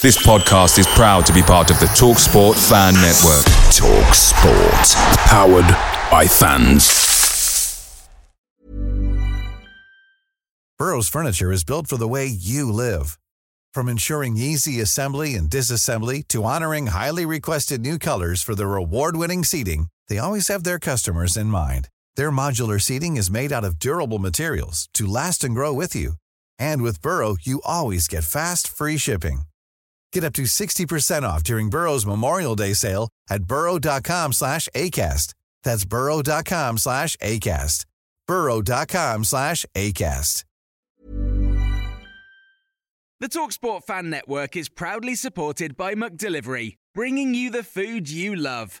This podcast is proud to be part of the TalkSport Fan Network. TalkSport, powered by fans. Burrow's furniture is built for the way you live. From ensuring easy assembly and disassembly to honoring highly requested new colors for their award-winning seating, they always have their customers in mind. Their modular seating is made out of durable materials to last and grow with you. And with Burrow, you always get fast, free shipping. Get up to 60% off during Burrow's Memorial Day sale at burrow.com slash ACAST. That's burrow.com slash ACAST. burrow.com slash ACAST. The TalkSport Fan Network is proudly supported by Delivery, bringing you the food you love.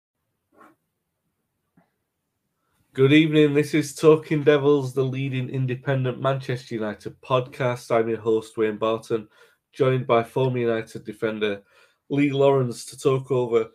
Good evening. This is Talking Devils, the leading independent Manchester United podcast. I'm your host, Wayne Barton, joined by former United defender Lee Lawrence to talk over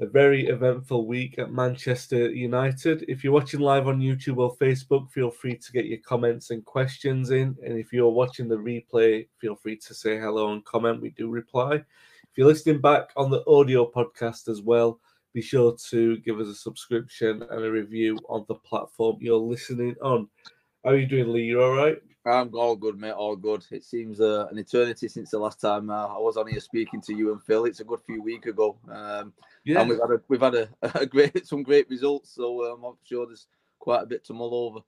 a very eventful week at Manchester United. If you're watching live on YouTube or Facebook, feel free to get your comments and questions in. And if you're watching the replay, feel free to say hello and comment. We do reply. If you're listening back on the audio podcast as well, be sure to give us a subscription and a review on the platform you're listening on. How are you doing, Lee? You all right? I'm all good, mate. All good. It seems uh, an eternity since the last time uh, I was on here speaking to you and Phil. It's a good few weeks ago, um, yeah. and we've had a, we've had a, a great some great results. So um, I'm sure there's quite a bit to mull over.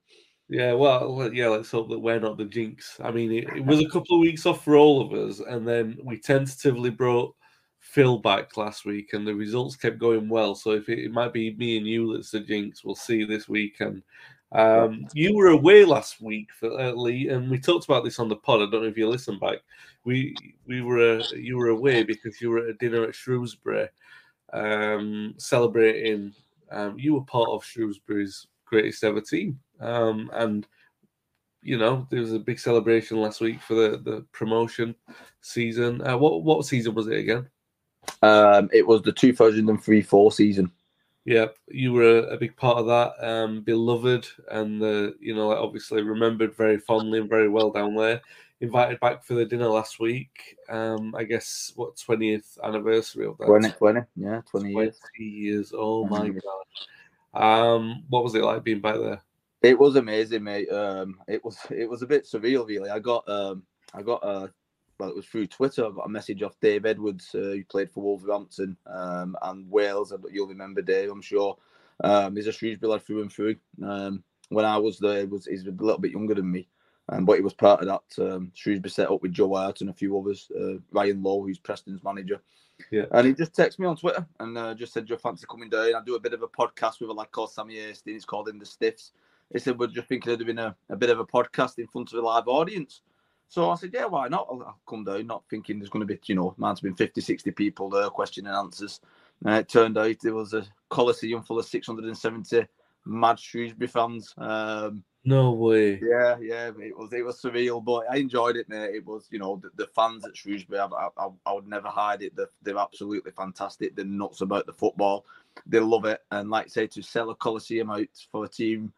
Yeah, well, yeah. Let's hope that we're not the jinx. I mean, it, it was a couple of weeks off for all of us, and then we tentatively brought Phil back last week, and the results kept going well. So if it, it might be me and you that's the jinx, we'll see this weekend. Um, you were away last week, for, uh, Lee, and we talked about this on the pod. I don't know if you listened back. We we were uh, you were away because you were at a dinner at Shrewsbury, um, celebrating. Um, you were part of Shrewsbury's greatest ever team, um, and you know there was a big celebration last week for the the promotion season. Uh, what what season was it again? Um, it was the 2003 4 season. Yeah, you were a, big part of that. Um, beloved and, uh, you know, obviously remembered very fondly and very well down there. Invited back for the dinner last week. Um, I guess, what, 20th anniversary of that? 20, 20 yeah, 20, 20 years. years. Oh, my. God. Um, what was it like being back there? It was amazing, mate. Um, it was it was a bit surreal, really. I got um, I got a well, it was through Twitter. I got a message off Dave Edwards, uh, who played for Wolverhampton um, and Wales. You'll remember Dave, I'm sure. Um, he's a Shrewsbury lad through and through. Um, when I was there, he was he's a little bit younger than me, um, but he was part of that um, Shrewsbury set up with Joe Hart and a few others. Uh, Ryan Lowe, who's Preston's manager. Yeah. And he just texted me on Twitter and uh, just said, "Do you fancy coming down? I do a bit of a podcast with a lad called Sammy Hastings. It's called In the Stiffs." He said, "We're just thinking of doing a, a bit of a podcast in front of a live audience." So I said, yeah, why not? I'll, I'll come down, not thinking there's going to be, you know, might have been 50, 60 people there, question and answers. And it turned out there was a Coliseum full of 670 mad Shrewsbury fans. Um, no way. Yeah, yeah, it was it was surreal, but I enjoyed it, mate. It was, you know, the, the fans at Shrewsbury. I, I, I, would never hide it. They're, they're absolutely fantastic. They're nuts about the football. They love it, and like I say, to sell a Coliseum out for a team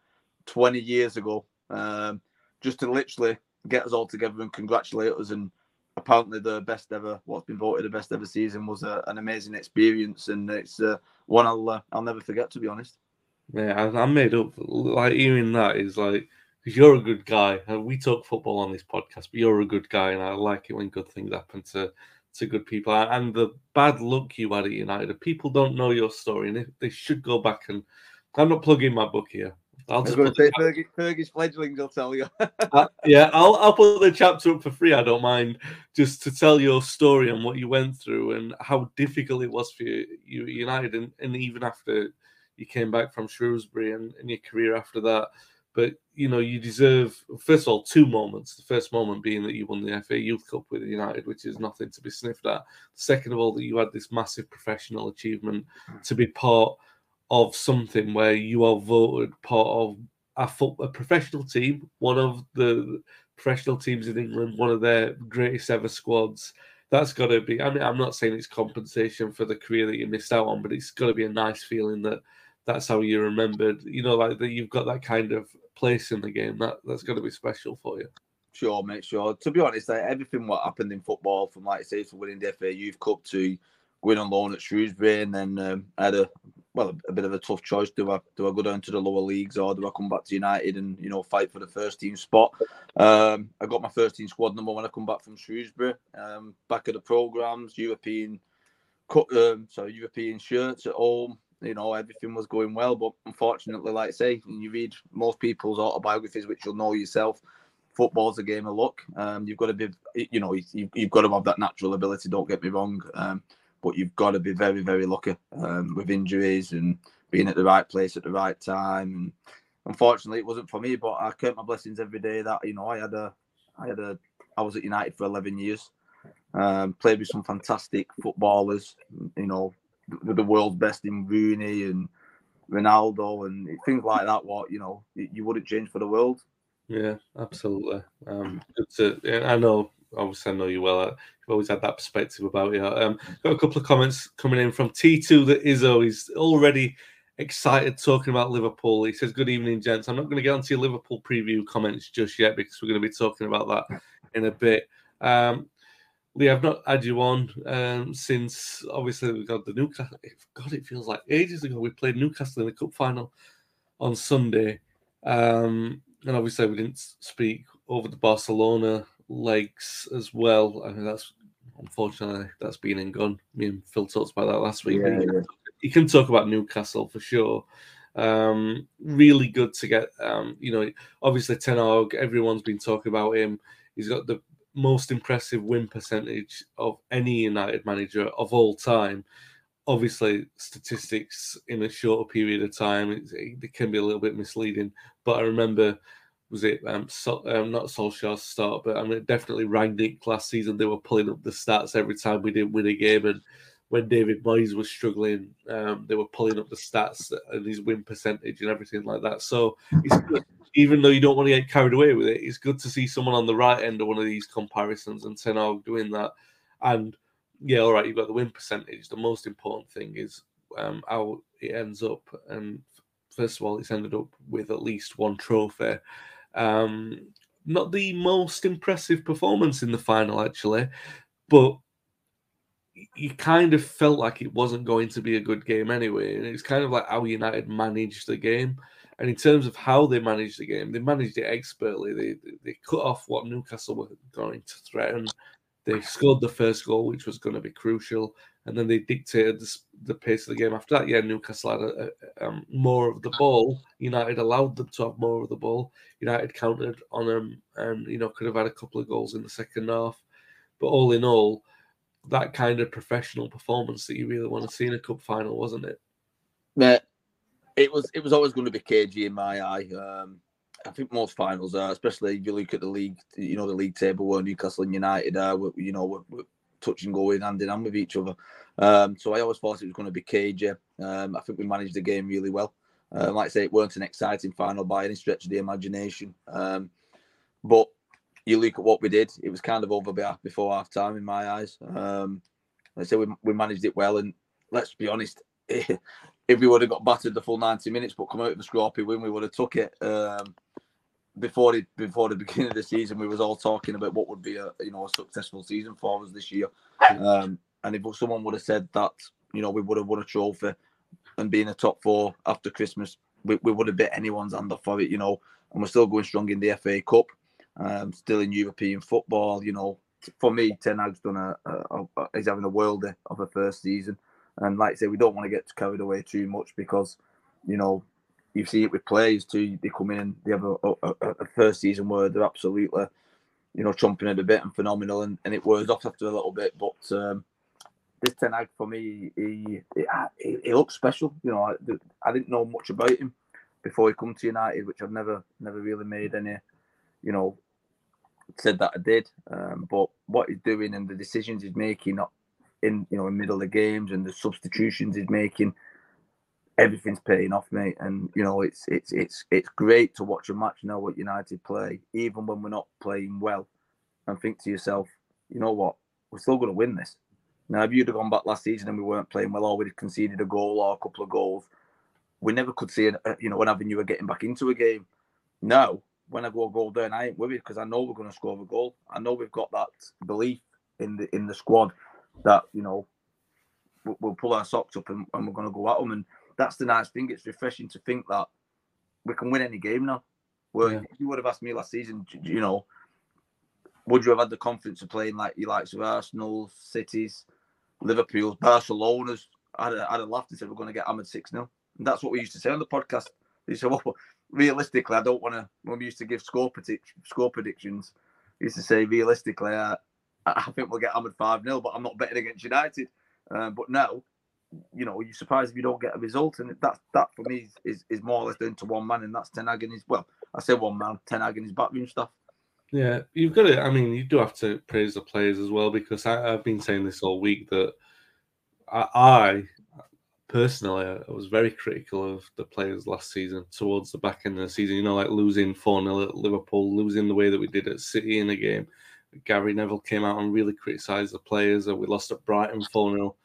20 years ago, um, just to literally get us all together and congratulate us. And apparently, the best ever, what's been voted the best ever season, was a, an amazing experience, and it's uh, one I'll uh, I'll never forget. To be honest. Yeah, I, am made up. Like hearing that is like you're a good guy. We talk football on this podcast, but you're a good guy, and I like it when good things happen to to good people. And the bad luck you had at United, people don't know your story, and they should go back and. I'm not plugging my book here, I'll just put say Fergie, Fergie's fledglings. I'll tell you. uh, yeah, I'll I'll put the chapter up for free. I don't mind just to tell your story and what you went through and how difficult it was for you, you United, and, and even after you came back from Shrewsbury and, and your career after that. But you know, you deserve first of all two moments. The first moment being that you won the FA Youth Cup with United, which is nothing to be sniffed at. Second of all, that you had this massive professional achievement to be part of something where you are voted part of a, a professional team, one of the professional teams in England, one of their greatest ever squads. That's got to be. I mean, I'm not saying it's compensation for the career that you missed out on, but it's got to be a nice feeling that that's how you're remembered. You know, like that you've got that kind of place in the game. That that's got to be special for you. Sure, mate. Sure. To be honest, like, everything what happened in football, from like say, for winning the FA Youth Cup to going on loan at Shrewsbury, and then um, I had a well a, bit of a tough choice. Do I do I go down to the lower leagues or do I come back to United and you know fight for the first team spot? Um, I got my first team squad number when I come back from Shrewsbury. Um, back at the programs, European, um, sorry, European shirts at home. You know everything was going well, but unfortunately, like I say, you read most people's autobiographies, which you'll know yourself football's a game of luck. Um, you've got to be, you know, you've, you've, got to have that natural ability. Don't get me wrong. Um, but you've got to be very, very lucky um, with injuries and being at the right place at the right time. And unfortunately, it wasn't for me. But I count my blessings every day that you know I had a, I had a, I was at United for eleven years. Um, played with some fantastic footballers. You know, the, the world's best in Rooney and Ronaldo and things like that. What you know, you wouldn't change for the world. Yeah, absolutely. Um, good to, I know obviously I know you well. You've always had that perspective about you. Um, got a couple of comments coming in from T2 that Izzo. He's already excited talking about Liverpool. He says, Good evening, gents. I'm not going to get onto your Liverpool preview comments just yet because we're going to be talking about that in a bit. Um, Lee, I've not had you on um, since obviously we got the Newcastle. God, it feels like ages ago we played Newcastle in the cup final on Sunday. Um, and obviously we didn't speak over the Barcelona legs as well. I mean, that's unfortunately that's been in gone. Me and Phil talked about that last week. Yeah, you, yeah. you, can talk about Newcastle for sure. Um, really good to get. Um, you know, obviously Ten Hag. Everyone's been talking about him. He's got the most impressive win percentage of any United manager of all time. Obviously, statistics in a shorter period of time it, it can be a little bit misleading. But I remember was it um, so, um not Solskjaer's start, but I mean definitely Rangnick last season. They were pulling up the stats every time we didn't win a game, and when David Moyes was struggling, um, they were pulling up the stats and his win percentage and everything like that. So even though you don't want to get carried away with it, it's good to see someone on the right end of one of these comparisons and Hag doing that. And yeah, all right, you've got the win percentage. The most important thing is um, how it ends up. And first of all, it's ended up with at least one trophy. Um, not the most impressive performance in the final, actually, but you kind of felt like it wasn't going to be a good game anyway. And it's kind of like how United managed the game. And in terms of how they managed the game, they managed it expertly. They they cut off what Newcastle were going to threaten. They scored the first goal, which was going to be crucial, and then they dictated the, the pace of the game. After that, yeah, Newcastle had a, a, um, more of the ball. United allowed them to have more of the ball. United countered on them, and you know could have had a couple of goals in the second half. But all in all, that kind of professional performance that you really want to see in a cup final, wasn't it? Yeah, it was. It was always going to be cagey in my eye. Um, I think most finals are, especially if you look at the league, you know, the league table where Newcastle and United are, you know, we're, we're touching going hand in hand with each other. Um, so I always thought it was going to be cagey. Um, I think we managed the game really well. Um, like I say, it weren't an exciting final by any stretch of the imagination. Um, but you look at what we did, it was kind of over before half time in my eyes. Um, like I say, we, we managed it well. And let's be honest, if we would have got battered the full 90 minutes but come out with a scrappy win, we would have took it. Um, before the before the beginning of the season, we was all talking about what would be a you know a successful season for us this year. Um, and if someone would have said that you know we would have won a trophy and be in the top four after Christmas, we, we would have bit anyone's hand off for it. You know, and we're still going strong in the FA Cup, um, still in European football. You know, for me, Ten Hag's done a, a, a he's having a world of a first season. And like I say, we don't want to get carried away too much because, you know, you see it with players too. They come in and they have a, a, a first season where they're absolutely, you know, chomping at a bit and phenomenal, and, and it wears off after a little bit. But um, this Ten Hag for me, he, he, he looks special. You know, I, I didn't know much about him before he come to United, which I've never never really made any, you know, said that I did. Um, but what he's doing and the decisions he's making, not in you know in middle of games and the substitutions he's making everything's paying off, mate. And you know, it's it's it's it's great to watch a match now at United play, even when we're not playing well, and think to yourself, you know what, we're still going to win this. Now, if you'd have gone back last season and we weren't playing well, or we'd have conceded a goal or a couple of goals, we never could see, an, uh, you know, an avenue of getting back into a game. Now, when I go a goal down, I ain't worried because I know we're going to score a goal. I know we've got that belief in the in the squad that you know we'll, we'll pull our socks up and, and we're going to go at them. And that's the nice thing. It's refreshing to think that we can win any game now. Where yeah. if you would have asked me last season, you know, would you have had the confidence of playing like you likes of Arsenal, Cities, Liverpool, Barcelona's? I'd, I'd have laughed and said we're going to get hammered 6 0. And that's what we used to say on the podcast. They said, well, realistically, I don't want to. When we used to give score, predict, score predictions, we used to say, realistically, I, I think we'll get hammered 5 0, but I'm not betting against United. Um, but now, you know, you're surprised if you don't get a result. And that, that for me, is, is, more or less down to one man, and that's Ten Hag and his, well, I say one man, Ten Hag and his backroom stuff. Yeah, you've got to. I mean, you do have to praise the players as well because I, have been saying this all week that I, I personally I was very critical of the players last season towards the back end of the season. You know, like losing 4 0 at Liverpool, losing the way that we did at City in a game. Gary Neville came out and really criticised the players that we lost at Brighton 4 0.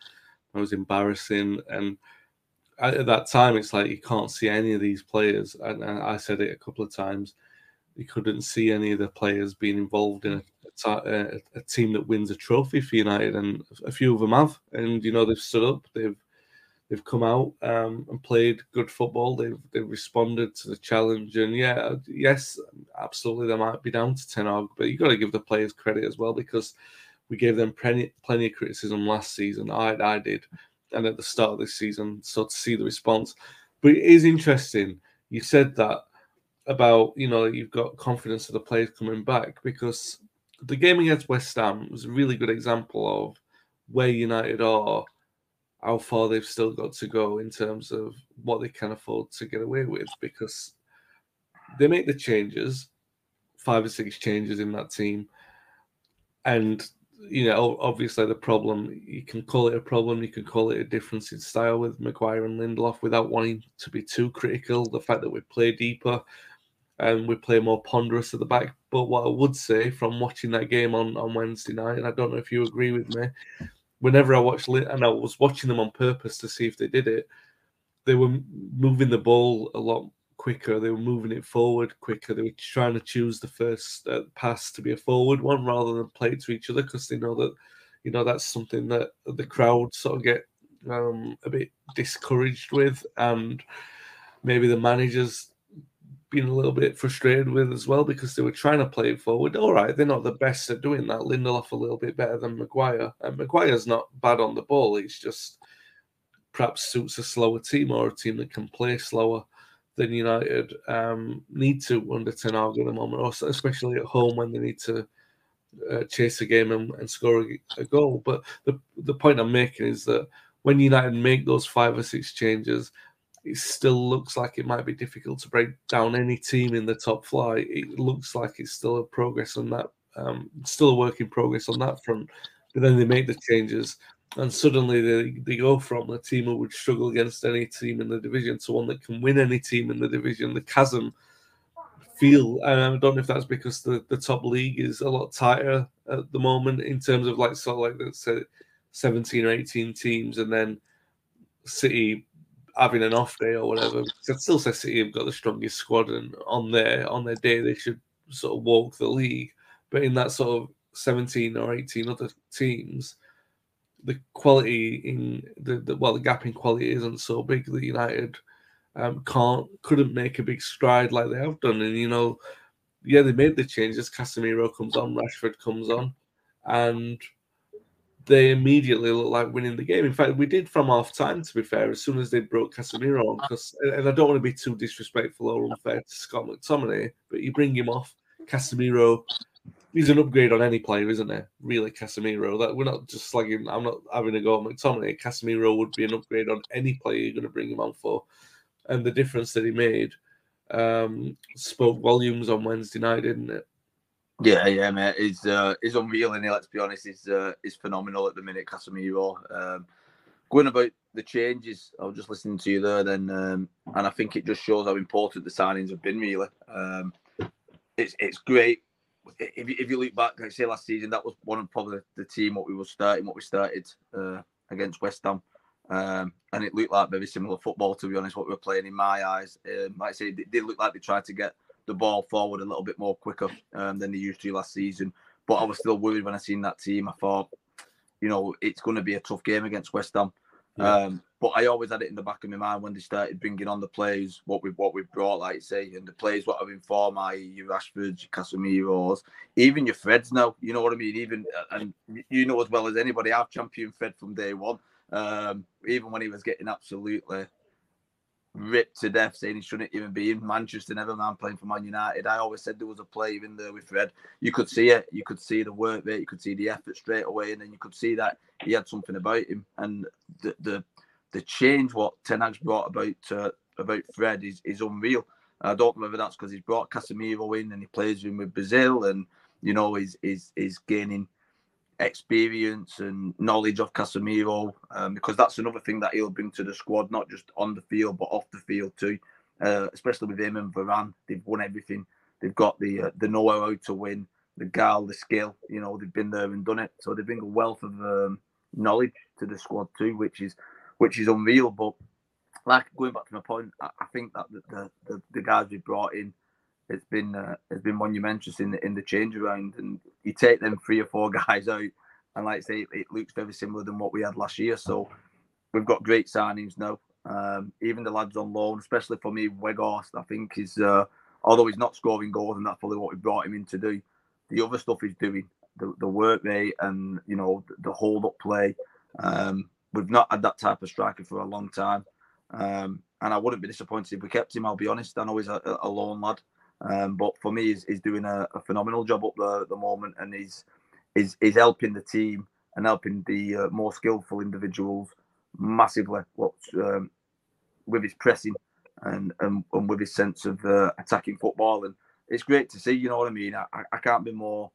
It was embarrassing. And at that time, it's like you can't see any of these players. And I said it a couple of times you couldn't see any of the players being involved in a, a, a, team that wins a trophy for United, and a few of them have. And you know they've stood up, they've they've come out um, and played good football. They've they've responded to the challenge, and yeah, yes, absolutely, they might be down to Ten Hag, but you have got to give the players credit as well because we gave them plenty plenty of criticism last season. I I did, and at the start of this season, so to see the response. But it is interesting. You said that about you know you've got confidence of the players coming back because the game against West Ham was a really good example of where United are, how far they've still got to go in terms of what they can afford to get away with because they make the changes, five or six changes in that team, and you know obviously the problem you can call it a problem, you can call it a difference in style with Maguire and Lindelof without wanting to be too critical. The fact that we play deeper and we play more ponderous at the back. But what I would say from watching that game on, on Wednesday night, and I don't know if you agree with me, whenever I watched and I was watching them on purpose to see if they did it, they were moving the ball a lot quicker. They were moving it forward quicker. They were trying to choose the first uh, pass to be a forward one rather than play to each other because they know that, you know, that's something that the crowd sort of get um, a bit discouraged with, and maybe the managers been a little bit frustrated with as well because they were trying to play it forward. All right, they're not the best at doing that. Lindelof a little bit better than Maguire. And Maguire's not bad on the ball. He's just perhaps suits a slower team or a team that can play slower than United um, need to under Ten Hag at the moment, especially at home when they need to uh, chase a game and, and score a, a, goal. But the the point I'm making is that when United make those five or six changes, it still looks like it might be difficult to break down any team in the top flight. It looks like it's still a progress on that, um, still a work in progress on that front. But then they make the changes, and suddenly they, they go from a team who would struggle against any team in the division to one that can win any team in the division. The chasm feel, and I don't know if that's because the, the top league is a lot tighter at the moment in terms of like sort of like let's say 17 or 18 teams, and then City having an off day or whatever. I'd still say City have got the strongest squad, and on their on their day they should sort of walk the league. But in that sort of seventeen or eighteen other teams, the quality in the, the well, the gap in quality isn't so big that United um, can't couldn't make a big stride like they have done. And you know, yeah, they made the changes. Casemiro comes on, Rashford comes on, and they immediately look like winning the game. In fact, we did from half time, to be fair, as soon as they brought Casemiro on. Because, and I don't want to be too disrespectful or unfair to Scott McTominay, but you bring him off, Casemiro. He's an upgrade on any player, isn't he? Really, Casemiro. That we're not just slagging. I'm not having a go at McTominay. Casemiro would be an upgrade on any player you're going to bring him on for, and the difference that he made um, spoke volumes on Wednesday night, didn't it? Yeah, yeah, mate. He's uh, he's unreal, and let's be honest, he's uh, he's phenomenal at the minute. Casemiro um, going about the changes. I was just listening to you there, then, um, and I think it just shows how important the signings have been. Really, um, it's it's great. If you, if you look back, like I say last season, that was one of probably the team what we were starting, what we started uh, against West Ham, um, and it looked like very similar football. To be honest, what we were playing in my eyes, um, like I say, they, they looked like they tried to get the ball forward a little bit more quicker um, than they used to last season. But I was still worried when I seen that team. I thought, you know, it's going to be a tough game against West Ham. Yeah. Um, but I always had it in the back of my mind when they started bringing on the players, what we what we brought, like say, and the players what been for my your Rashfords, your Casemiro's, even your Freds now. You know what I mean? Even and you know as well as anybody, I've championed Fred from day one. Um, even when he was getting absolutely ripped to death, saying he shouldn't even be in Manchester, never mind playing for Man United. I always said there was a player in there with Fred. You could see it, you could see the work rate, you could see the effort straight away, and then you could see that he had something about him. And the the, the change what Ten Hag's brought about uh, about Fred is, is unreal. I don't know whether that's because he's brought Casemiro in and he plays him with Brazil, and you know he's he's, he's gaining experience and knowledge of Casemiro, um, because that's another thing that he'll bring to the squad, not just on the field but off the field too. Uh, especially with him and Varane, they've won everything. They've got the uh, the know-how to win, the gal, the skill. You know, they've been there and done it. So they bring a wealth of um, knowledge to the squad too, which is which is unreal. But like going back to my point, I, think that the, the the guys we brought in it's been uh, it's been monumentous in the in the change around, and you take them three or four guys out, and like I say, it looks very similar than what we had last year. So we've got great signings now. Um, even the lads on loan, especially for me, Weghorst, I think is uh, although he's not scoring goals, and that's probably what we brought him in to do. The other stuff he's doing, the, the work rate, and you know the, the hold up play. Um, we've not had that type of striker for a long time. Um, and I wouldn't be disappointed if we kept him. I'll be honest. I know he's a, a lone lad, um, but for me, he's, he's doing a, a, phenomenal job up there at the moment, and he's he's, he's helping the team and helping the uh, more skillful individuals massively. What um, with his pressing and, and and with his sense of uh, attacking football, and it's great to see. You know what I mean? I, I can't be more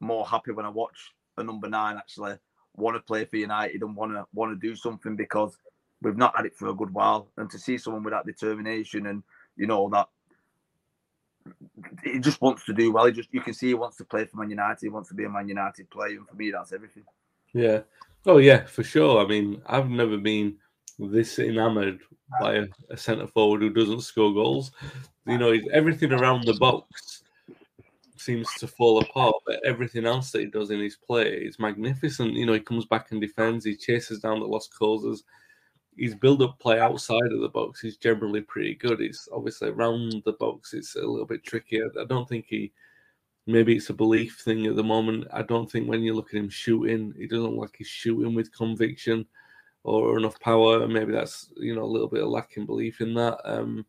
more happy when I watch a number nine actually want to play for United and want to want to do something because we've not had it for a good while, and to see someone with that determination and you know that he just wants to do well. He just you can see he wants to play for Man United. He wants to be a Man United player, and for me, that's everything. Yeah. Oh yeah, for sure. I mean, I've never been this enamored by a, a centre forward who doesn't score goals. You know, everything around the box seems to fall apart, but everything else that he does in his play is magnificent. You know, he comes back and defends. He chases down the lost causes his build up play outside of the box is generally pretty good. It's obviously around the box, it's a little bit trickier. I don't think he, maybe it's a belief thing at the moment. I don't think when you look at him shooting, he doesn't look like he's shooting with conviction or enough power. Maybe that's, you know, a little bit of lacking belief in that. Um,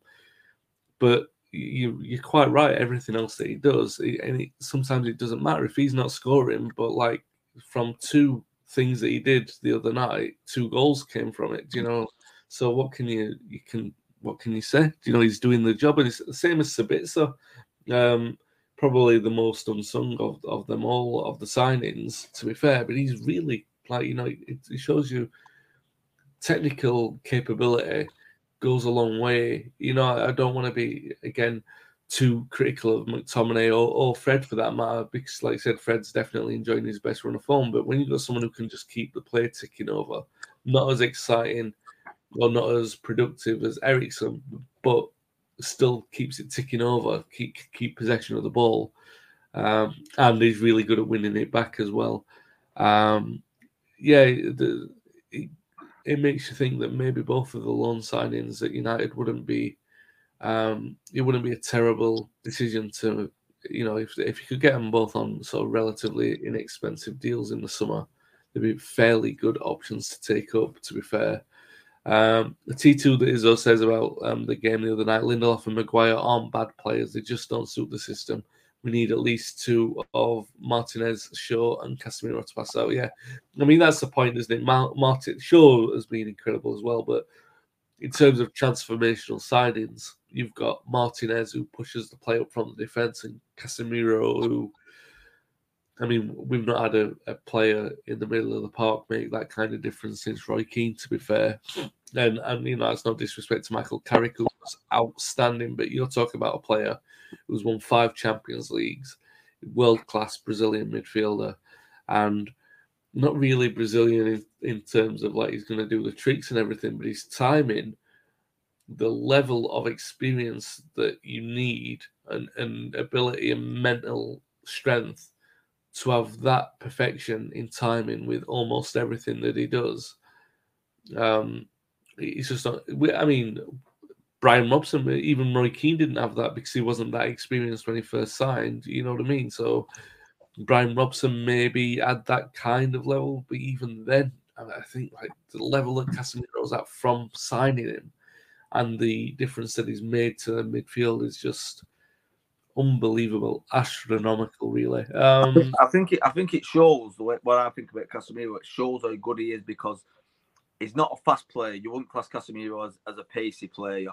but you, you're quite right. Everything else that he does, and it, sometimes it doesn't matter if he's not scoring, but like from two things that he did the other night, two goals came from it. You know, so what can you you can what can you say? Do you know, he's doing the job, and it's the same as Sabitzer. Um, probably the most unsung of, of them all of the signings, to be fair. But he's really like you know, it, it shows you technical capability goes a long way. You know, I don't want to be again too critical of McTominay or, or Fred for that matter, because like I said, Fred's definitely enjoying his best run of form. But when you've got someone who can just keep the play ticking over, not as exciting or not as productive as Eriksen, but still keeps it ticking over, keep keep possession of the ball, um, and he's really good at winning it back as well. Um, yeah, the, it makes you think that maybe both of the loan signings at United wouldn't be um, it wouldn't be a terrible decision to, you know, if if you could get them both on sort of relatively inexpensive deals in the summer, they'd be fairly good options to take up. To be fair, um, the T2 that Izzo says about um, the game the other night, Lindelof and Maguire aren't bad players. They just don't suit the system. We need at least two of Martinez, Shaw, and Casemiro to pass out. Yeah, I mean that's the point, isn't it? Martin Shaw has been incredible as well, but in terms of transformational signings, you've got Martinez who pushes the play up from the defense and Casemiro who I mean, we've not had a, a, player in the middle of the park make that kind of difference since Roy Keane, to be fair. And, and you know, that's no disrespect to Michael Carrick, who was outstanding, but you're talking about a player who's won five Champions Leagues, world class Brazilian midfielder, and not really Brazilian in, in terms of like he's going to do the tricks and everything, but his timing, the level of experience that you need, and, and ability and mental strength to have that perfection in timing with almost everything that he does. Um, it's just not. I mean, Brian Robson, even Roy Keane didn't have that because he wasn't that experienced when he first signed. You know what I mean? So Brian Robson maybe at that kind of level, but even then, I think like the level that Casemiro's at from signing him and the difference that he's made to the midfield is just unbelievable, astronomical, really. Um, I think it. I think it shows the way what I think about Casemiro. It shows how good he is because he's not a fast player. You wouldn't class Casemiro as, as a pacey player,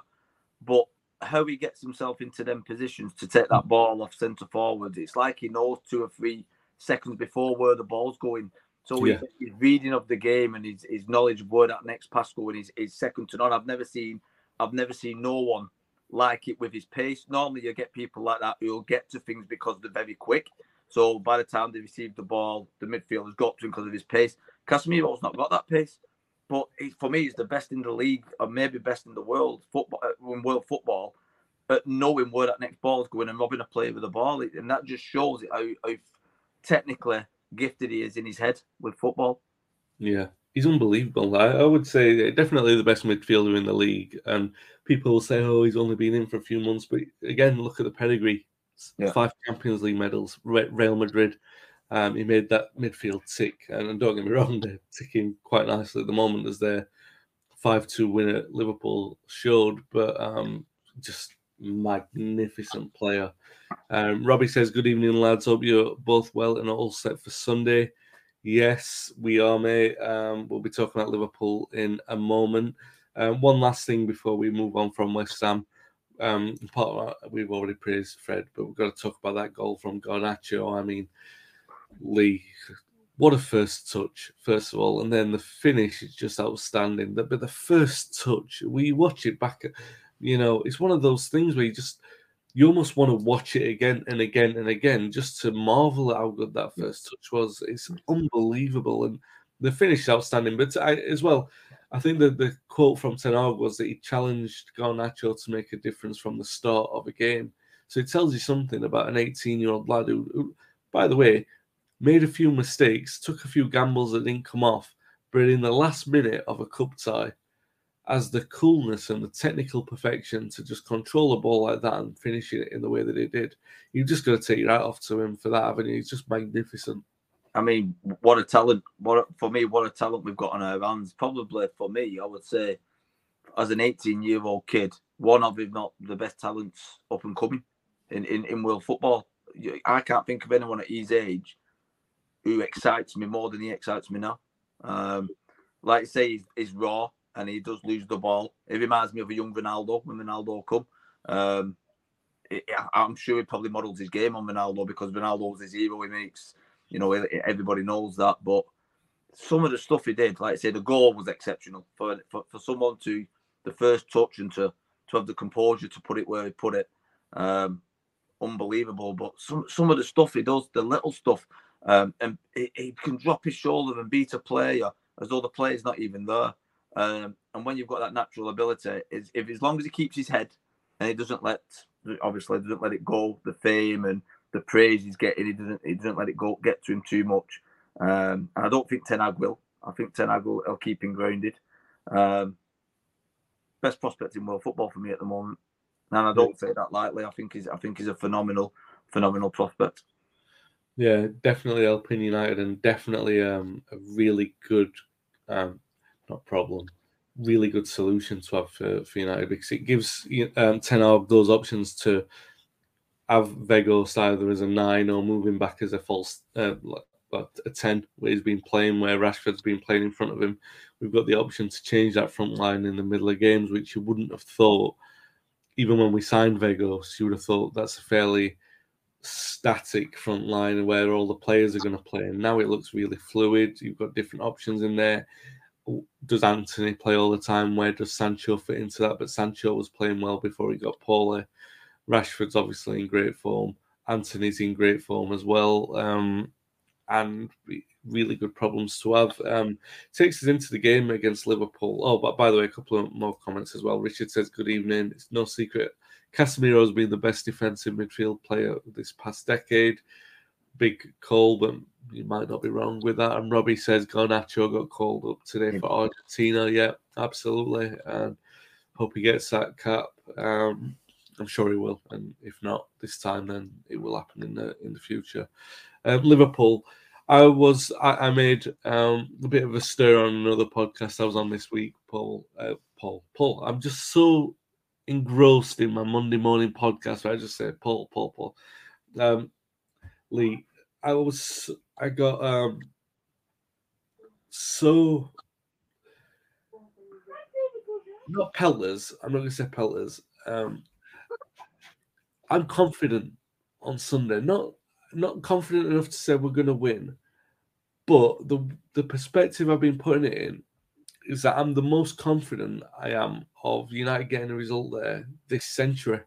but how he gets himself into them positions to take that ball off centre forwards, it's like he knows two or three seconds before where the ball's going. So yeah. his, his, reading of the game and his, his knowledge of where that next pass going is, is second to none. I've never seen I've never seen no one like it with his pace. Normally, you get people like that who'll get to things because they're very quick. So by the time they receive the ball, the midfielder's got to him because of his pace. Casemiro's not got that pace, but for me, he's the best in the league, or maybe best in the world football, uh, in world football, at knowing where that next ball is going and robbing a player with the ball, and that just shows it how, how technically gifted he is in his head with football. Yeah, he's unbelievable. I, I, would say definitely the best midfielder in the league. And people will say, "Oh, he's only been in for a few months," but again, look at the pedigree: yeah. five Champions League medals, Real Madrid. Um, he made that midfield tick, and don't get me wrong, they're ticking quite nicely at the moment as their five-two win at Liverpool showed. But um, just magnificent player. Um, Robbie says, "Good evening, lads. Hope you're both well and all set for Sunday." Yes, we are, mate. Um, we'll be talking about Liverpool in a moment. Um, one last thing before we move on from West Ham. Um, part that, we've already praised Fred, but we've got to talk about that goal from Garnacho. I mean, Lee, what a first touch, first of all, and then the finish is just outstanding. But the first touch, we watch it back, you know, it's one of those things where you just you almost want to watch it again and again and again just to marvel at how good that first touch was. It's unbelievable, and the finish is outstanding. But I, as well, I think that the quote from Ten Hag was that he challenged Garnacho to make a difference from the start of a game. So it tells you something about an 18-year-old lad who, who, by the way, made a few mistakes, took a few gambles that didn't come off, but in the last minute of a cup tie as the coolness and the technical perfection to just control a ball like that and finish it in the way that he did. You've just got to take your hat off to him for that, haven't you? He's just magnificent. I mean, what a talent! What for me, what a talent we've got on our hands. Probably for me, I would say, as an 18-year-old kid, one of, if not the best talents up and coming in, in, in world football. I can't think of anyone at his age who excites me more than he excites me now. Um, like I say, he's, he's raw and he does lose the ball. It reminds me of a young Ronaldo when Ronaldo come. Um, it, I'm sure he probably models his game on Ronaldo because Ronaldo's his hero. He makes, you know, everybody knows that. But some of the stuff he did, like I say, the goal was exceptional for for, for someone to the first touch and to to have the composure to put it where he put it. Um, unbelievable. But some some of the stuff he does, the little stuff, um, and he, he, can drop his shoulder and beat a player as though the player's not even there. Um, and when you've got that natural ability, is if as long as he keeps his head and he doesn't let obviously doesn't let it go, the fame and the praise he's getting, he doesn't he doesn't let it go get to him too much. Um, and I don't think Ten Hag will. I think Ten Hag will, will keep him grounded. Um, best prospect in world football for me at the moment, and I don't say that lightly. I think he's I think he's a phenomenal phenomenal prospect. Yeah, definitely helping United, and definitely um, a really good um, not problem. Really good solution to have for, for United because it gives um, Ten Hag those options to have Weghorst either as a nine or moving back as a false uh, a ten where he's been playing where Rashford's been playing in front of him. We've got the option to change that front line in the middle of games, which you wouldn't have thought even when we signed Weghorst. You would have thought that's a fairly static front line where all the players are going to play. And now it looks really fluid. You've got different options in there. Does Antony play all the time? Where does Sancho fit into that? But Sancho was playing well before he got poorly. Rashford's obviously in great form. Antony's in great form as well. Um, and really good problems to have. Um, takes us into the game against Liverpool. Oh, but by the way, a couple of more comments as well. Richard says, Good evening. It's no secret. Casemiro has been the best defensive midfield player this past decade. Big call, but you might not be wrong with that. And Robbie says Garnacho got called up today for Argentina. Yeah, absolutely. And hope he gets that cap. Um, I'm sure he will, and if not this time, then it will happen in the in the future. Uh, Liverpool, I was I, I made um, a bit of a stir on another podcast I was on this week. Paul, uh, Paul, Paul. I'm just so engrossed in my Monday morning podcast where I just say Paul, Paul, Paul. Um, Lee, I was I got um so not pelters. I'm not going to say pelters. Um, I'm confident on Sunday. Not not confident enough to say we're going to win, but the the perspective I've been putting it in is that I'm the most confident I am of United getting a result there this century,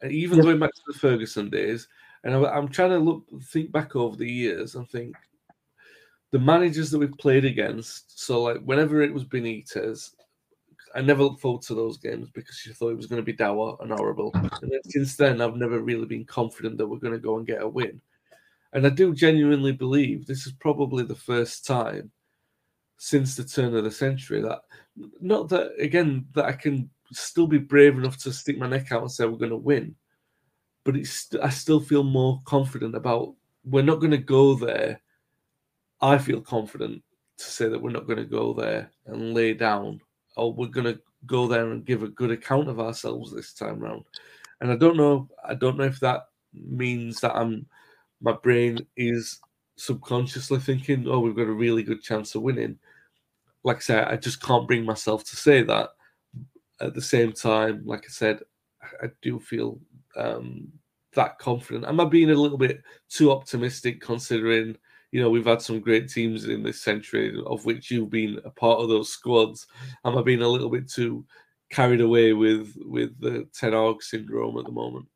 and even going back to the Ferguson days. And I, am trying to look think back over the years and think the managers that we've played against. So like whenever it was Benitez, I never looked forward to those games because you thought it was going to be dour and horrible. And then since then, I've never really been confident that we're going to go and get a win. And I do genuinely believe this is probably the first time since the turn of the century that, not that again, that I can still be brave enough to stick my neck out and say we're going to win, but it's I still feel more confident about we're not going to go there. I feel confident to say that we're not going to go there and lay down oh, we're going to go there and give a good account of ourselves this time round. And I don't know, I don't know if that means that I'm, my brain is subconsciously thinking, oh, we've got a really good chance of winning. Like I said, I just can't bring myself to say that. At the same time, like I said, I do feel um, that confident. Am I being a little bit too optimistic considering you know, we've had some great teams in this century, of which you've been a part of those squads. Am I being a little bit too carried away with with the Ten Hag syndrome at the moment?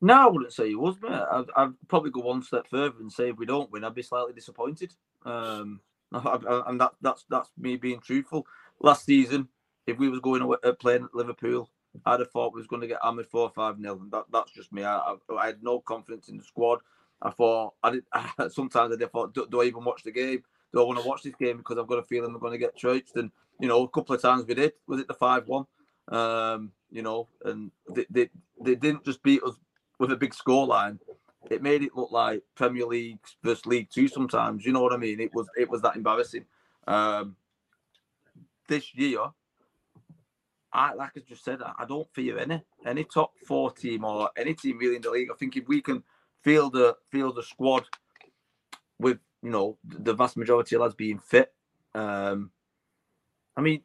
No, I wouldn't say you was, mate. I'd, I'd, probably go one step further and say if we don't win, I'd be slightly disappointed. Um, and that, that's that's me being truthful. Last season, if we was going away, uh, playing at Liverpool, I'd have thought we was going to get hammered four five nil, That that's just me. I, I, I had no confidence in the squad. I thought I did. sometimes I did thought, do, do, I even watch the game? Do I want to watch this game because I've got a feeling we're going to get trounced? And you know, a couple of times we did. Was it the five one? Um, you know, and they, they they didn't just beat us with a big scoreline. It made it look like Premier League versus League Two. Sometimes, you know what I mean? It was it was that embarrassing. Um, this year, I like I just said, I don't fear any any top four team or any team really in the league. I think if we can field a field a squad with you know the vast majority of lads being fit. Um, I mean,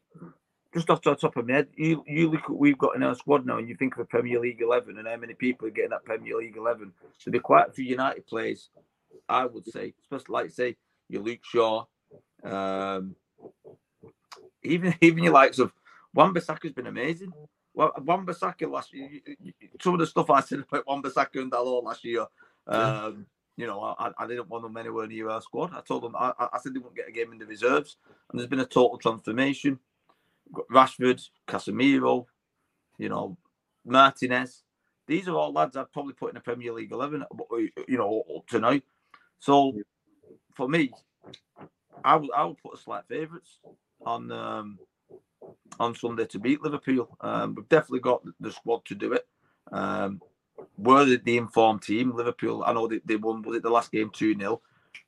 just off the top of my head, you you look we've got in our squad now, and you think of a Premier League eleven, and how many people are getting that Premier League eleven. So there quite a few United players, I would say, especially like say your Luke Shaw, um, even even your likes of Wan-Bissaka's been amazing. Well, Wan-Bissaka last year, some of the stuff I said about Wan-Bissaka and Dalot last year, um, you know, I, I didn't want them anywhere near our squad. I told them I, I said they wouldn't get a game in the reserves, and there's been a total transformation. Rashford, Casemiro, you know, Martinez. These are all lads I'd probably put in the Premier League eleven, you know, up to now. So for me, I would I would put a slight favourites on um, on Sunday to beat Liverpool. Um, we've definitely got the squad to do it. Um, were the, the informed team. Liverpool, I know they, they won was it the last game two 0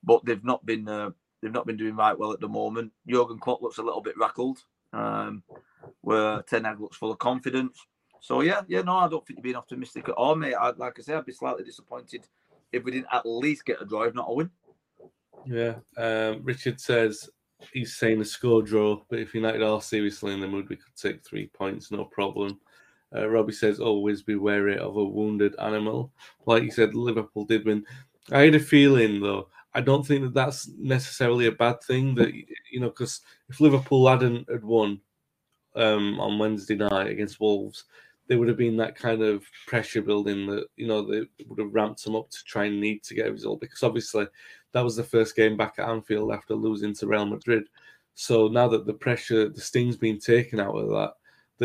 but they've not been uh, they've not been doing right well at the moment. Jurgen Klopp looks a little bit rattled, um, where Ten Hag looks full of confidence. So yeah, yeah, no, I don't think you're being optimistic at all, mate. I'd, like I say, I'd be slightly disappointed if we didn't at least get a draw, if not a win. Yeah, um, Richard says he's saying a score draw, but if United are seriously in the mood, we could take three points, no problem. Uh, Robbie says, always be wary of a wounded animal. Like you said, Liverpool did win. I had a feeling, though, I don't think that that's necessarily a bad thing. That you know, because if Liverpool hadn't had won um, on Wednesday night against Wolves, there would have been that kind of pressure building that you know they would have ramped them up to try and need to get a result because obviously that was the first game back at Anfield after losing to Real Madrid. So now that the pressure, the sting's been taken out of that,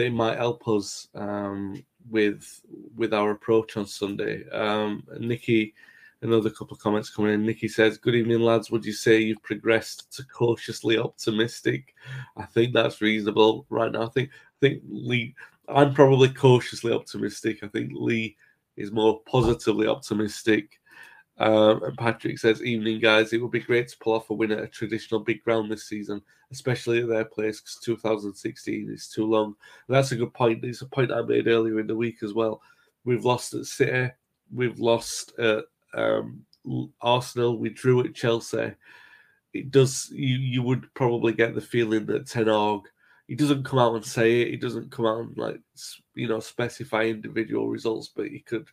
it might help us um, with with our approach on Sunday. Um, Nikki, another couple of comments coming in. Nikki says, "Good evening, lads. Would you say you've progressed to cautiously optimistic? I think that's reasonable right now. I think I think Lee. I'm probably cautiously optimistic. I think Lee is more positively optimistic. Um, and Patrick says, "Evening, guys. It would be great to pull off a win at a traditional big ground this season, especially at their place because 2016 is too long." And that's a good point. It's a point I made earlier in the week as well. We've lost at City. We've lost at um, Arsenal. We drew at Chelsea. It does. You you would probably get the feeling that Ten Hag. He doesn't come out and say it. He doesn't come out and like you know specify individual results, but he could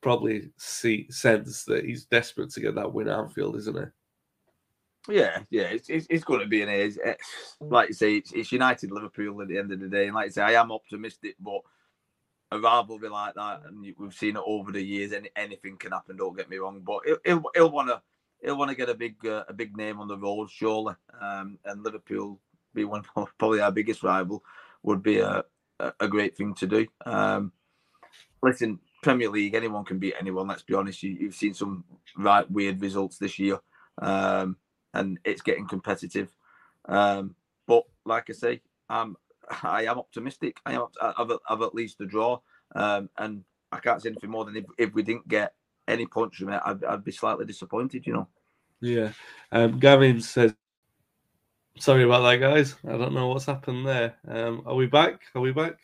probably see sense that he's desperate to get that win at Anfield, isn't he? Yeah, yeah, it's, it's, it's going to be an ace. Like you say, it's, it's United Liverpool at the end of the day, and like I say, I am optimistic, but a rivalry like that, and we've seen it over the years. Any, anything can happen. Don't get me wrong, but he'll he'll, he'll want to he'll want to get a big uh, a big name on the road, surely. Um, and Liverpool be one of probably our biggest rival would be a a, a great thing to do. Um, listen, Premier League, anyone can beat anyone. Let's be honest. You, have seen some right weird results this year, um, and it's getting competitive. Um, but like I say, I'm I am optimistic. I am I've, I've at least a draw, um, and I can't say anything more than if, if we didn't get any points from it, I'd, I'd be slightly disappointed. You know. Yeah. Um, Gavin says, "Sorry about that, guys. I don't know what's happened there. Um, are we back? Are we back?"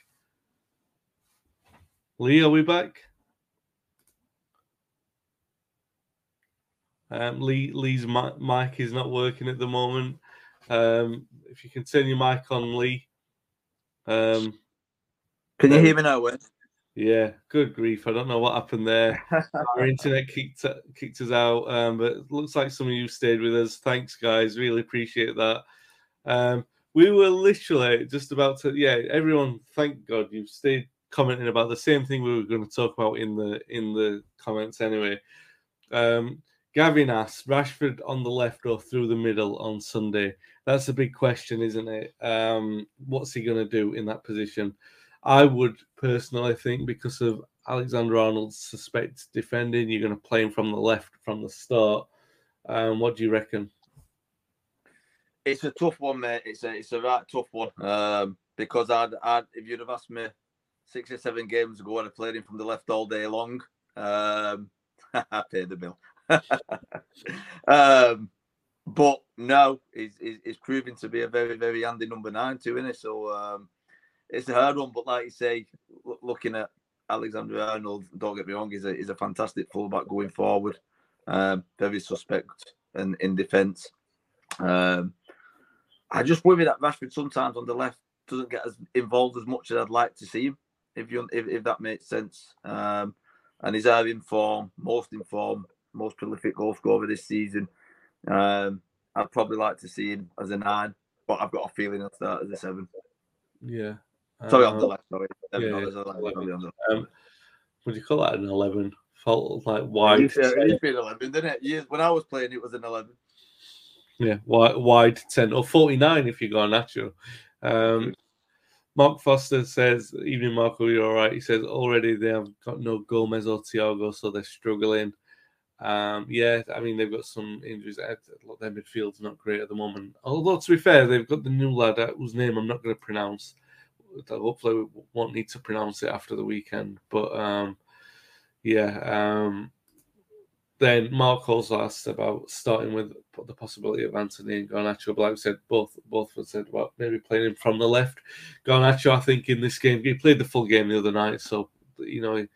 Lee, are we back? Um, Lee Lee's mic is not working at the moment. Um, if you can turn your mic on, Lee. Um, can you hear me now, Wes? Yeah, good grief. I don't know what happened there. Our internet kicked kicked us out, um, but it looks like some of you stayed with us. Thanks, guys. Really appreciate that. Um, we were literally just about to, yeah, everyone, thank God you've stayed commenting about the same thing we were going to talk about in the in the comments anyway. Um, Gavin asks Rashford on the left or through the middle on Sunday. That's a big question, isn't it? Um, what's he going to do in that position? I would personally think because of Alexander Arnold's suspect defending, you're going to play him from the left from the start. Um, what do you reckon? It's a tough one, mate. It's a it's a right tough one um, because I'd, I'd if you'd have asked me six or seven games ago, I'd played him from the left all day long. Um, I paid the bill. um, but no, he's, he's, proving to be a very, very handy number nine too, isn't it? So um, it's a hard one. But like you say, looking at Alexander Arnold, don't get me wrong, he's a, he's a fantastic fullback going forward. Um, very suspect and in defence. Um, I just worry that Rashford sometimes on the left doesn't get as involved as much as I'd like to see him if you if, if that makes sense. Um, and he's either in form, most in form, most prolific goal scorer this season. Um, I'd probably like to see him as a nine, but I've got a feeling he'll start as a seven. Yeah. Sorry, on the um, left. Sorry. Yeah, yeah. Um, would you call that an eleven? Felt like wide. It's been eleven, didn't it? Years when I was playing, it was an eleven. Yeah, wide, wide ten or forty nine if you go natural. Um, Mark Foster says, "Evening, Marco. You're all right." He says, "Already they have got no Gomez or Thiago, so they're struggling." Um, yeah, I mean they've got some injuries. Their midfield's not great at the moment. Although to be fair, they've got the new lad whose name I'm not going to pronounce. Hopefully, we won't need to pronounce it after the weekend. But um, yeah, um, then Mark also asked about starting with the possibility of Antony and Garnacho. But like I said, both both have said about maybe playing him from the left. Garnacho, I think, in this game, he played the full game the other night, so you know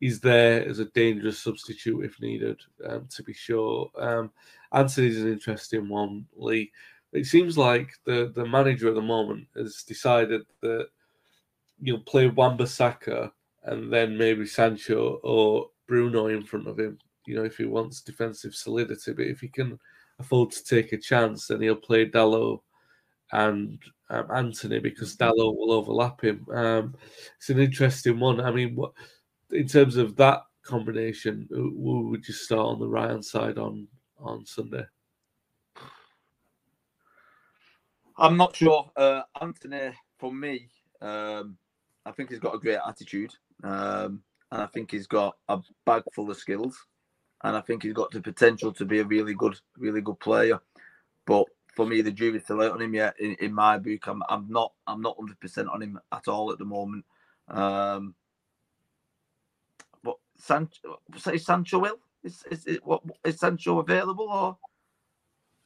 he's there as a dangerous substitute if needed, um, to be sure. Um, Antony's an interesting one, Lee. It seems like the the manager at the moment has decided that you'll play Wan-Bissaka and then maybe Sancho or Bruno in front of him. You know, if he wants defensive solidity, but if he can afford to take a chance, then he'll play Dalot and um, Antony because Dalot will overlap him. Um, it's an interesting one. I mean, what in terms of that combination, who would you start on the right hand side on on Sunday? I'm not sure. Uh, Antony, for me, um, I think he's got a great attitude, um, and I think he's got a bag full of skills, and I think he's got the potential to be a really good, really good player. But for me, the jury's still out on him yet. In, in my book, I'm, I'm not, I'm not 100 percent on him at all at the moment. Um, but Sancho, is Sancho will? Is, is, is, what, is Sancho available or?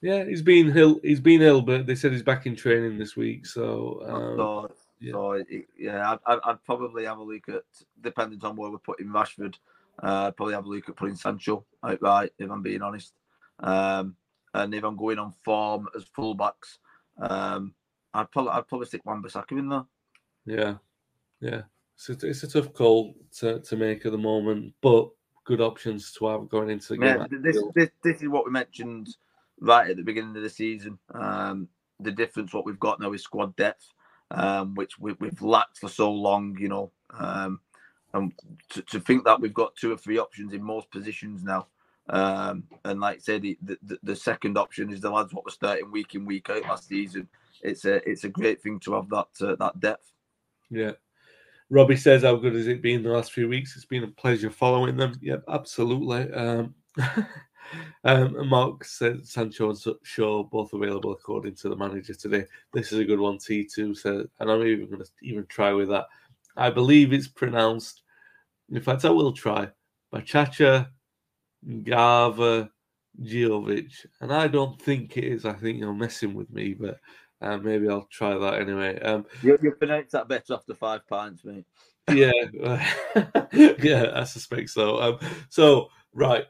Yeah, he's been ill. He's been ill, but they said he's back in training this week. So, um, so, yeah, so, yeah I'd, I'd, probably have a look at, depending on where we're putting Rashford, uh, probably have a look at putting Sancho outright, if I'm being honest. Um, and if I'm going on form as fullbacks, um, I'd probably I'd probably stick Wan-Bissaka in there. Yeah, yeah. It's a, it's a tough call to, to make at the moment, but good options to have going into the game. Yeah, this, this, this is what we mentioned right at the beginning of the season. Um, the difference what we've got now is squad depth, um, which we, have lacked for so long. You know, um, and to, to, think that we've got two or three options in most positions now. Um, and like I said, the, the, the second option is the lads what were starting week in week out last season. It's a it's a great thing to have that uh, that depth. Yeah. Robbie says, "How good has it been the last few weeks? It's been a pleasure following them." Yep, absolutely. Um, um, Mark said Sancho and Shaw both available according to the manager today. This is a good one. T2 said, and I'm even going to even try with that. I believe it's pronounced. In fact, I will try. Bachacha Gava Giovic, and I don't think it is. I think you're messing with me, but uh, maybe I'll try that anyway. Um, you, you pronounce that better after five pints, mate. yeah, yeah, I suspect so. Um, so right,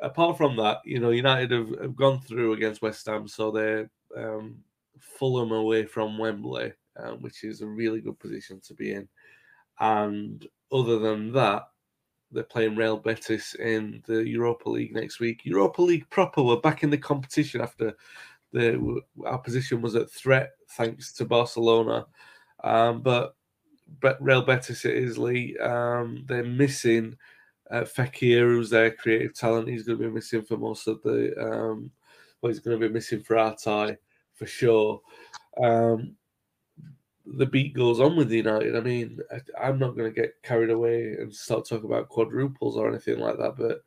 apart from that, you know, United have, have gone through against West Ham, so they're um, Fulham away from Wembley, um, which is a really good position to be in. And other than that, they're playing Real Betis in the Europa League next week. Europa League proper. We're back in the competition after the our position was at threat thanks to Barcelona, um, but but Real Betis it is Lee. Um, they're missing uh, Fekir, who's their creative talent. He's going to be missing for most of the. Um, well, he's going to be missing for our tie for sure. Um, the beat goes on with United. I mean, I, am not going to get carried away and start talking about quadruples or anything like that, but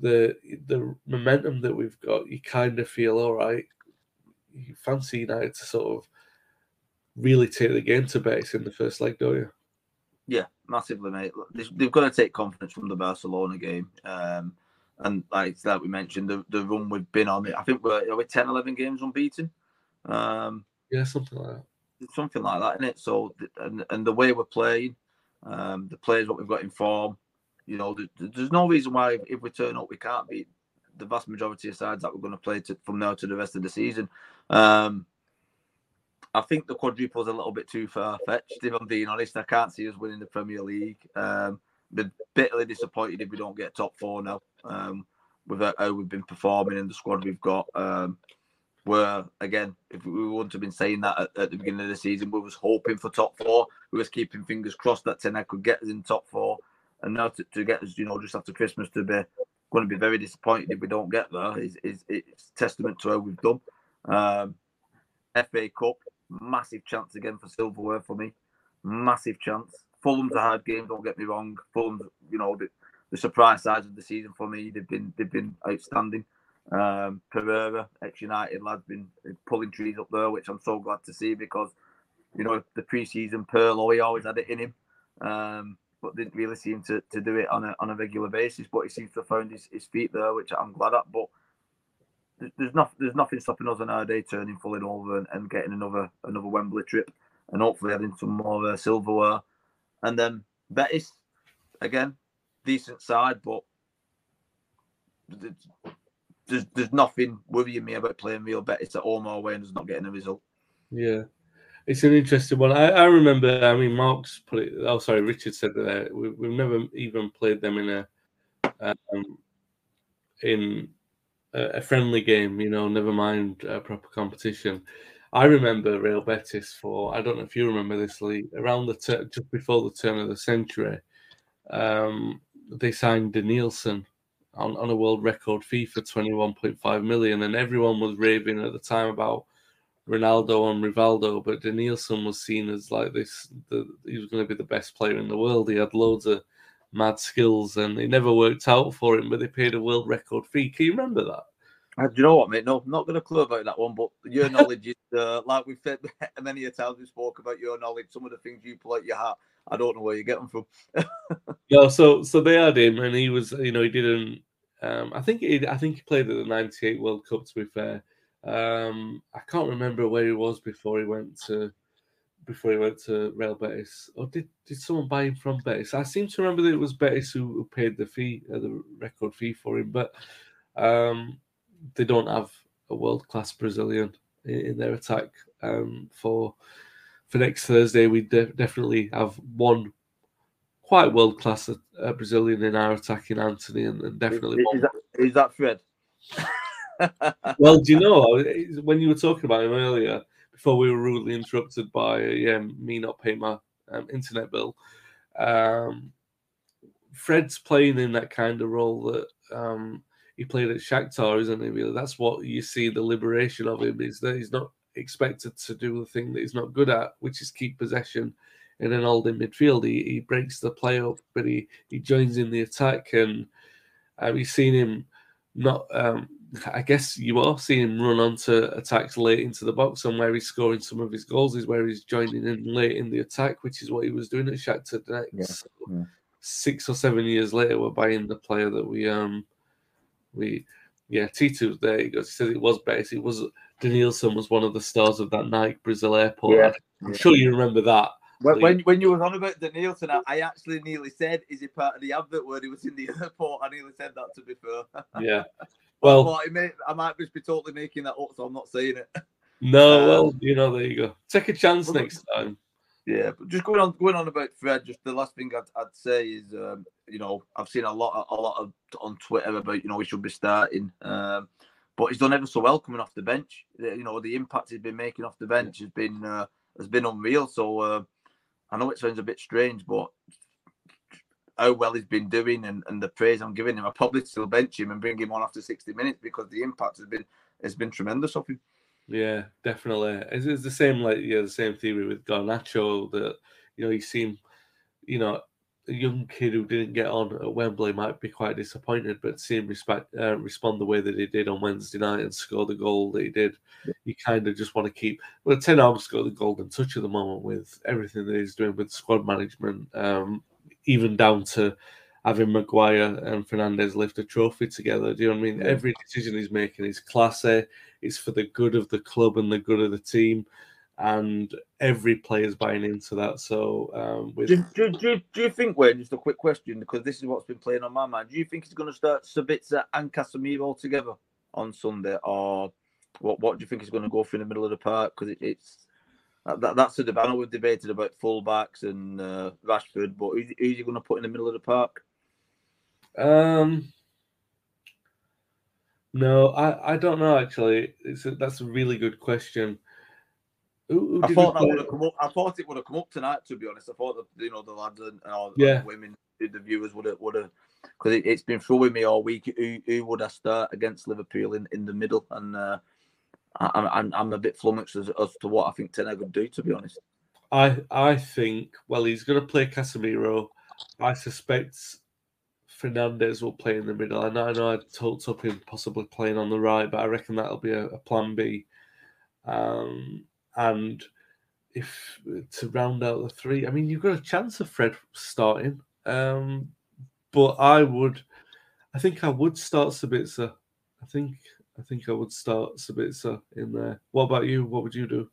the the momentum that we've got, you kind of feel all right. You fancy United to sort of really take the game to base in the first leg, don't you? Yeah, massively, mate. They've got to take confidence from the Barcelona game. Um, and like that we mentioned, the, the run we've been on, I think we're, are we 10, 11 games unbeaten? Um, yeah, something like that something like that in it. So and and the way we're playing, um, the players what we've got in form, you know, there's no reason why if we turn up we can't beat the vast majority of sides that we're going to play to, from now to the rest of the season. Um, I think the quadruple is a little bit too far fetched. If I'm being honest, I can't see us winning the Premier League. Um, been bitterly disappointed if we don't get top four now. Um, with how we've been performing and the squad we've got. Um, were again, if we wouldn't have been saying that at, at, the beginning of the season, we was hoping for top four. We was keeping fingers crossed that Ten could get us in top four, and now to, to, get us, you know, just after Christmas to be going to be very disappointed if we don't get there is is it's testament to how we've done. Um, FA Cup, massive chance again for silverware for me, massive chance. Fulham's a hard game, don't get me wrong. Fulham's, you know, the, the surprise sides of the season for me. They've been they've been outstanding. Um, Pereira, ex United lad, been pulling trees up there, which I'm so glad to see because, you know, the pre-season Pearl, he always had it in him, um, but didn't really seem to, to do it on a, on a regular basis. But he seems to have found his, his feet there, which I'm glad at. But there's nothing there's nothing stopping us on our day turning fully over and, and, getting another another Wembley trip and hopefully having some more uh, silverware. And then Betis, again, decent side, but there's there's nothing worrying me about playing Real Betis at home or away and not getting a result. Yeah. it's an interesting one. I, I remember. I mean, Mark's put it. Oh, sorry, Richard said that we, we've never even played them in a um, in a, a friendly game. You know, never mind a proper competition. I remember Real Betis for. I don't know if you remember this, Lee. Around the ter- just before the turn of the century, um, they signed Denilson on, on a world record fee for 21.5 million, and everyone was raving at the time about Ronaldo and Rivaldo, but Denilson was seen as like this. The, he was going to be the best player in the world. He had loads of mad skills, and it never worked out for him. But they paid a world record fee. Can you remember that? Uh, do you know what, mate? No, I'm not going to clue about that one. But your knowledge is uh, like we've said many a times. We spoke about your knowledge. Some of the things you pull out your hat, I don't know where you get them from. no, so so they had him, and he was, you know, he didn't. Um, I think he, I think he played at the '98 World Cup. To be fair, um, I can't remember where he was before he went to before he went to Real Betis. Or did, did someone buy him from Betis? I seem to remember that it was Betis who, who paid the fee, uh, the record fee for him. But um, they don't have a world class Brazilian in, in, their attack. Um, for for next Thursday, we de- definitely have one quite world class uh, Brazilian in our attacking Antony, and, and definitely is, is, that, is that Fred? well, do you know when you were talking about him earlier, before we were rudely interrupted by yeah, me not paying my um, internet bill? Um, Fred's playing in that kind of role that um, he played at Shakhtar, isn't he? Really, that's what you see. The liberation of him is that he's not expected to do the thing that he's not good at, which is keep possession in an holding midfield. He, he breaks the play up, but he, he joins in the attack, and you've seen him not. Um, I guess you are seeing him run onto attacks late into the box, and where he's scoring some of his goals is where he's joining in late in the attack, which is what he was doing at Shakhtar Donetsk. Yeah. So yeah. Six or seven years later, we're buying the player that we um we yeah T2 there he goes. He says it was base. It was Denilson was one of the stars of that Nike Brazil airport. Yeah. I'm yeah. sure you remember that. When, when, when you were on about Denilson, I, I actually nearly said, "Is he part of the advert where he was in the airport?" I nearly said that to be fair. Yeah. Well, may, I might just be totally making that up, so I'm not saying it. No, um, well, you know, there you go. Take a chance well, next time. Yeah, but just going on, going on about Fred. Just the last thing I'd, I'd say is, um, you know, I've seen a lot, a lot of on Twitter about, you know, we should be starting. Um, but he's done ever so well coming off the bench. You know, the impact he's been making off the bench has been uh, has been unreal. So uh, I know it sounds a bit strange, but how well he's been doing and, and the praise I'm giving him, I probably still bench him and bring him on after 60 minutes because the impact has been has been tremendous of him. Yeah, definitely. It's, it's the same like yeah, the same theory with Garnacho that you know you seem you know a young kid who didn't get on at Wembley might be quite disappointed, but see him respect, uh, respond the way that he did on Wednesday night and score the goal that he did, yeah. you kind of just want to keep. Well, Ten Hag's got the golden touch at the moment with everything that he's doing with squad management, um, even down to having Maguire and Fernandes lift a trophy together. Do you know what I mean? Yeah. Every decision he's making is classy. It's for the good of the club and the good of the team and every player's buying into that. So, um, with do, do, do, do you think, Wayne, just a quick question because this is what's been playing on my mind. Do you think he's going to start Sabitzer and Casemiro together on Sunday, or what? What do you think he's going to go for in the middle of the park? Because it, it's that, that's the debate. I know we've debated about fullbacks and uh, Rashford, but who's, who's he going to put in the middle of the park? Um. No, I, I don't know actually. It's a, that's a really good question. Who, who I thought that would have come up. I thought it would have come up tonight. To be honest, I thought that you know the lads and, and yeah. the women, the viewers would have would have because it, has been throwing me all week. Who, who would I start against Liverpool in, in the middle? And uh, I, I'm I'm a bit flummoxed as, as to what I think Ten Hag would do. To be honest, I I think well he's going to play Casemiro. I suspect Fernandes will play in the middle. I know I know I talked up him possibly playing on the right, but I reckon that'll be a, a plan B. Um, and if to round out the three, I mean, you've got a chance of Fred starting, um, but I would, I think I would start Sabitzer. I think I think I would start Sabitzer in there. What about you? What would you do?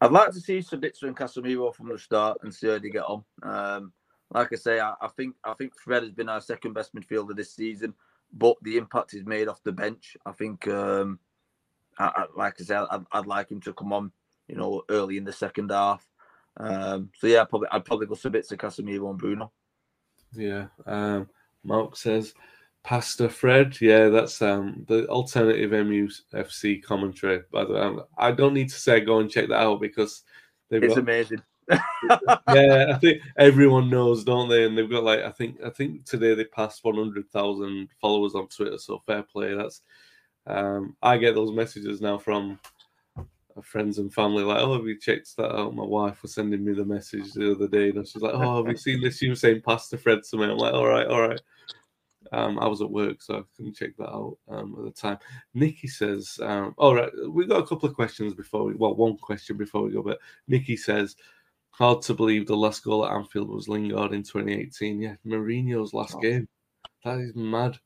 I'd like to see Sabitzer and Casemiro from the start and see how they get on. Um, like I say, I, I, think I think Fred has been our second best midfielder this season, but the impact he's made off the bench, I think um, I, I, like I said, I'd, I'd, like him to come on you know, early in the second half. Um, so yeah, I'd probably I'd probably go Sabitzer, Casemiro, and Bruno. Yeah. Um, Mark says, Pastor Fred. Yeah, that's um, the alternative MUFC commentary. By the way, I don't need to say go and check that out because they've it's got, amazing. yeah, I think everyone knows, don't they? And they've got like I think I think today they passed one hundred thousand followers on Twitter. So fair play. That's um, I get those messages now from friends and family like, oh, have you checked that out? My wife was sending me the message the other day, and she's like, oh, have you seen this? You were saying Pastor Fred to me? I'm like, all right, all right. Um, I was at work, so I couldn't check that out um, at the time. Nikki says, um, all right, we've got a couple of questions before we, well, one question before we go, but Nikki says, hard to believe the last goal at Anfield was Lingard in 2018. Yeah, Mourinho's last oh. game. That is mad.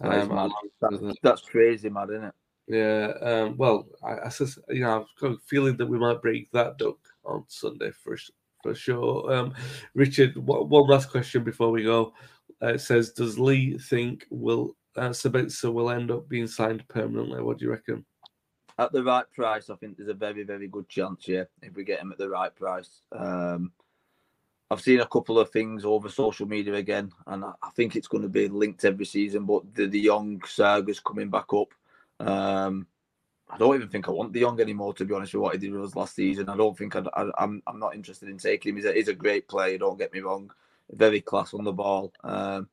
Um, mad. That, that's crazy, mad, isn't it? Yeah, um, well, I, I says, you know, I've got a feeling that we might break that duck on Sunday for for sure. Um, Richard, one, one last question before we go. Uh, it says, does Lee think will uh, Sabitzer will end up being signed permanently? What do you reckon? At the right price, I think there's a very, very good chance. Yeah, if we get him at the right price. Um, I've seen a couple of things over social media again, and I, think it's going to be linked every season. But the, De Jong Saga's coming back up. Um, I don't even think I want De Jong anymore, to be honest with what he did with us last season. I don't think i am I'm, I'm not interested in taking him. He's a, he's a great player, don't get me wrong. Very class on the ball. Um,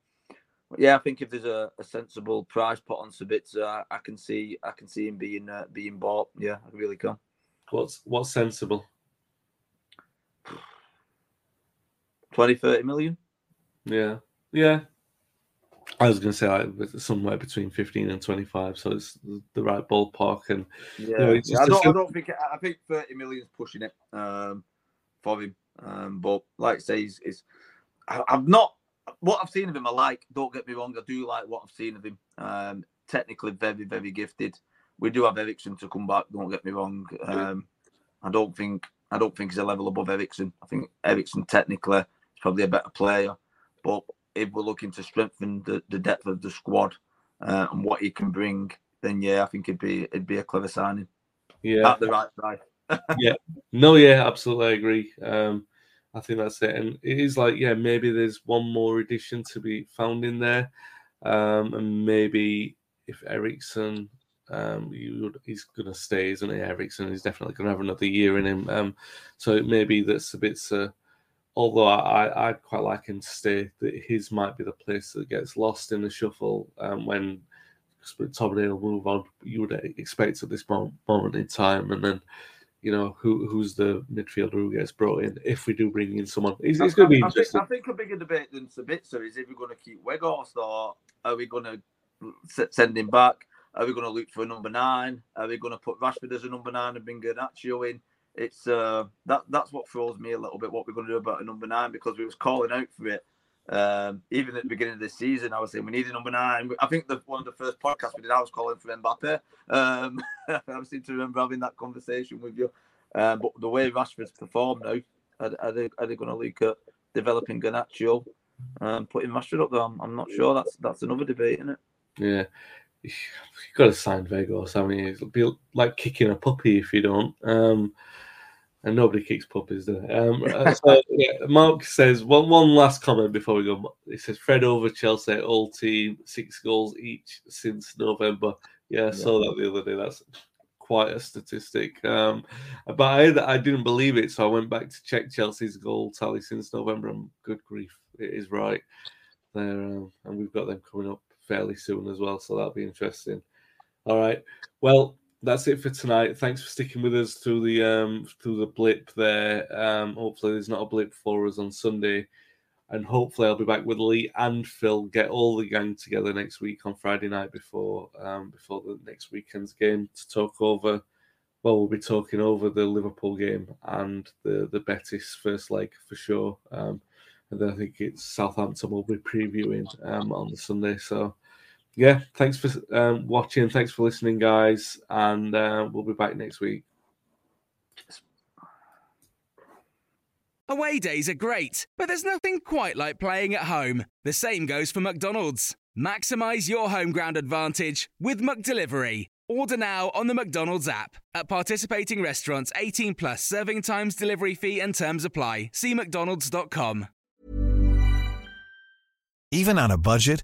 yeah, I think if there's a, a sensible price put on Sabitzer, I, I, can see I can see him being uh, being bought. Yeah, I really can. What's what's sensible? 20, 30 million. Yeah, yeah, I was going to say like somewhere between fifteen and twenty-five, so it's the right ballpark. And yeah, you know, yeah I, don't, I don't think I think thirty million is pushing it um, for him. Um, but like I say, he's, he's I, have not what I've seen of him. I like. Don't get me wrong, I do like what I've seen of him. Um, technically, very very gifted. We do have Eriksen to come back. Don't get me wrong. Um, I don't think I don't think he's a level above Eriksen. I think Eriksen technically is probably a better player, but if we're looking to strengthen the, the depth of the squad uh, and what he can bring, then yeah, I think it'd be it'd be a clever signing. Yeah, at the right price. yeah, no, yeah, absolutely, I agree. Um, I think that's it, and it is like yeah, maybe there's one more addition to be found in there, um, and maybe if Eriksen um, would, he's going to stay, isn't he? Eriksen He's definitely going to have another year in him. Um, so maybe that's a bit. Uh, although I, I'd quite like him to stay, that his might be the place that gets lost in the shuffle um, when McTominay will move on. You would expect at this moment, moment in time, and then you know who who's the midfielder who gets brought in if we do bring in someone. It's, it's going to be I interesting. Think, I think a bigger debate than Sabitzer is if we're going to keep Weghorst or are we going to send him back? Are we going to look for a number nine? Are we going to put Rashford as a number nine and bring Garnacho in? It's uh, that that's what throws me a little bit. What we're going to do about a number nine because we was calling out for it. Um, even at the beginning of this season, I was saying we need a number nine. I think the one of the first podcasts we did, I was calling for Mbappe. Um, I seem to remember having that conversation with you. Um, but the way Rashford's performed now, are, they, are they going to look at developing Garnacho and putting Rashford up there? I'm, I'm not sure. That's that's another debate, isn't it? Yeah, you've got to sign Vegas. I mean, it'll be like kicking a puppy if you don't. Um, and nobody kicks puppies, do they? Um, uh, so, yeah, Mark says one one last comment before we go. He says Fred over Chelsea, all team six goals each since November. Yeah, I saw that the other day. That's quite a statistic. Um, but I, I didn't believe it, so I went back to check Chelsea's goal tally since November. And good grief, it is right there, um, and we've got them coming up fairly soon as well. So that'll be interesting. All right. Well, that's it for tonight. Thanks for sticking with us through the um through the blip there. Um, hopefully there's not a blip for us on Sunday, and hopefully I'll be back with Lee and Phil. Get all the gang together next week on Friday night before um before the next weekend's game to talk over. Well, we'll be talking over the Liverpool game and the the Betis first leg for sure. Um, and then I think it's Southampton we'll be previewing um on the Sunday. So yeah, thanks for um, watching. Thanks for listening, guys. And uh, we'll be back next week. Away days are great, but there's nothing quite like playing at home. The same goes for McDonald's. Maximize your home ground advantage with McDelivery. Order now on the McDonald's app. At participating restaurants, 18 plus serving times, delivery fee, and terms apply. See McDonald's.com. Even on a budget,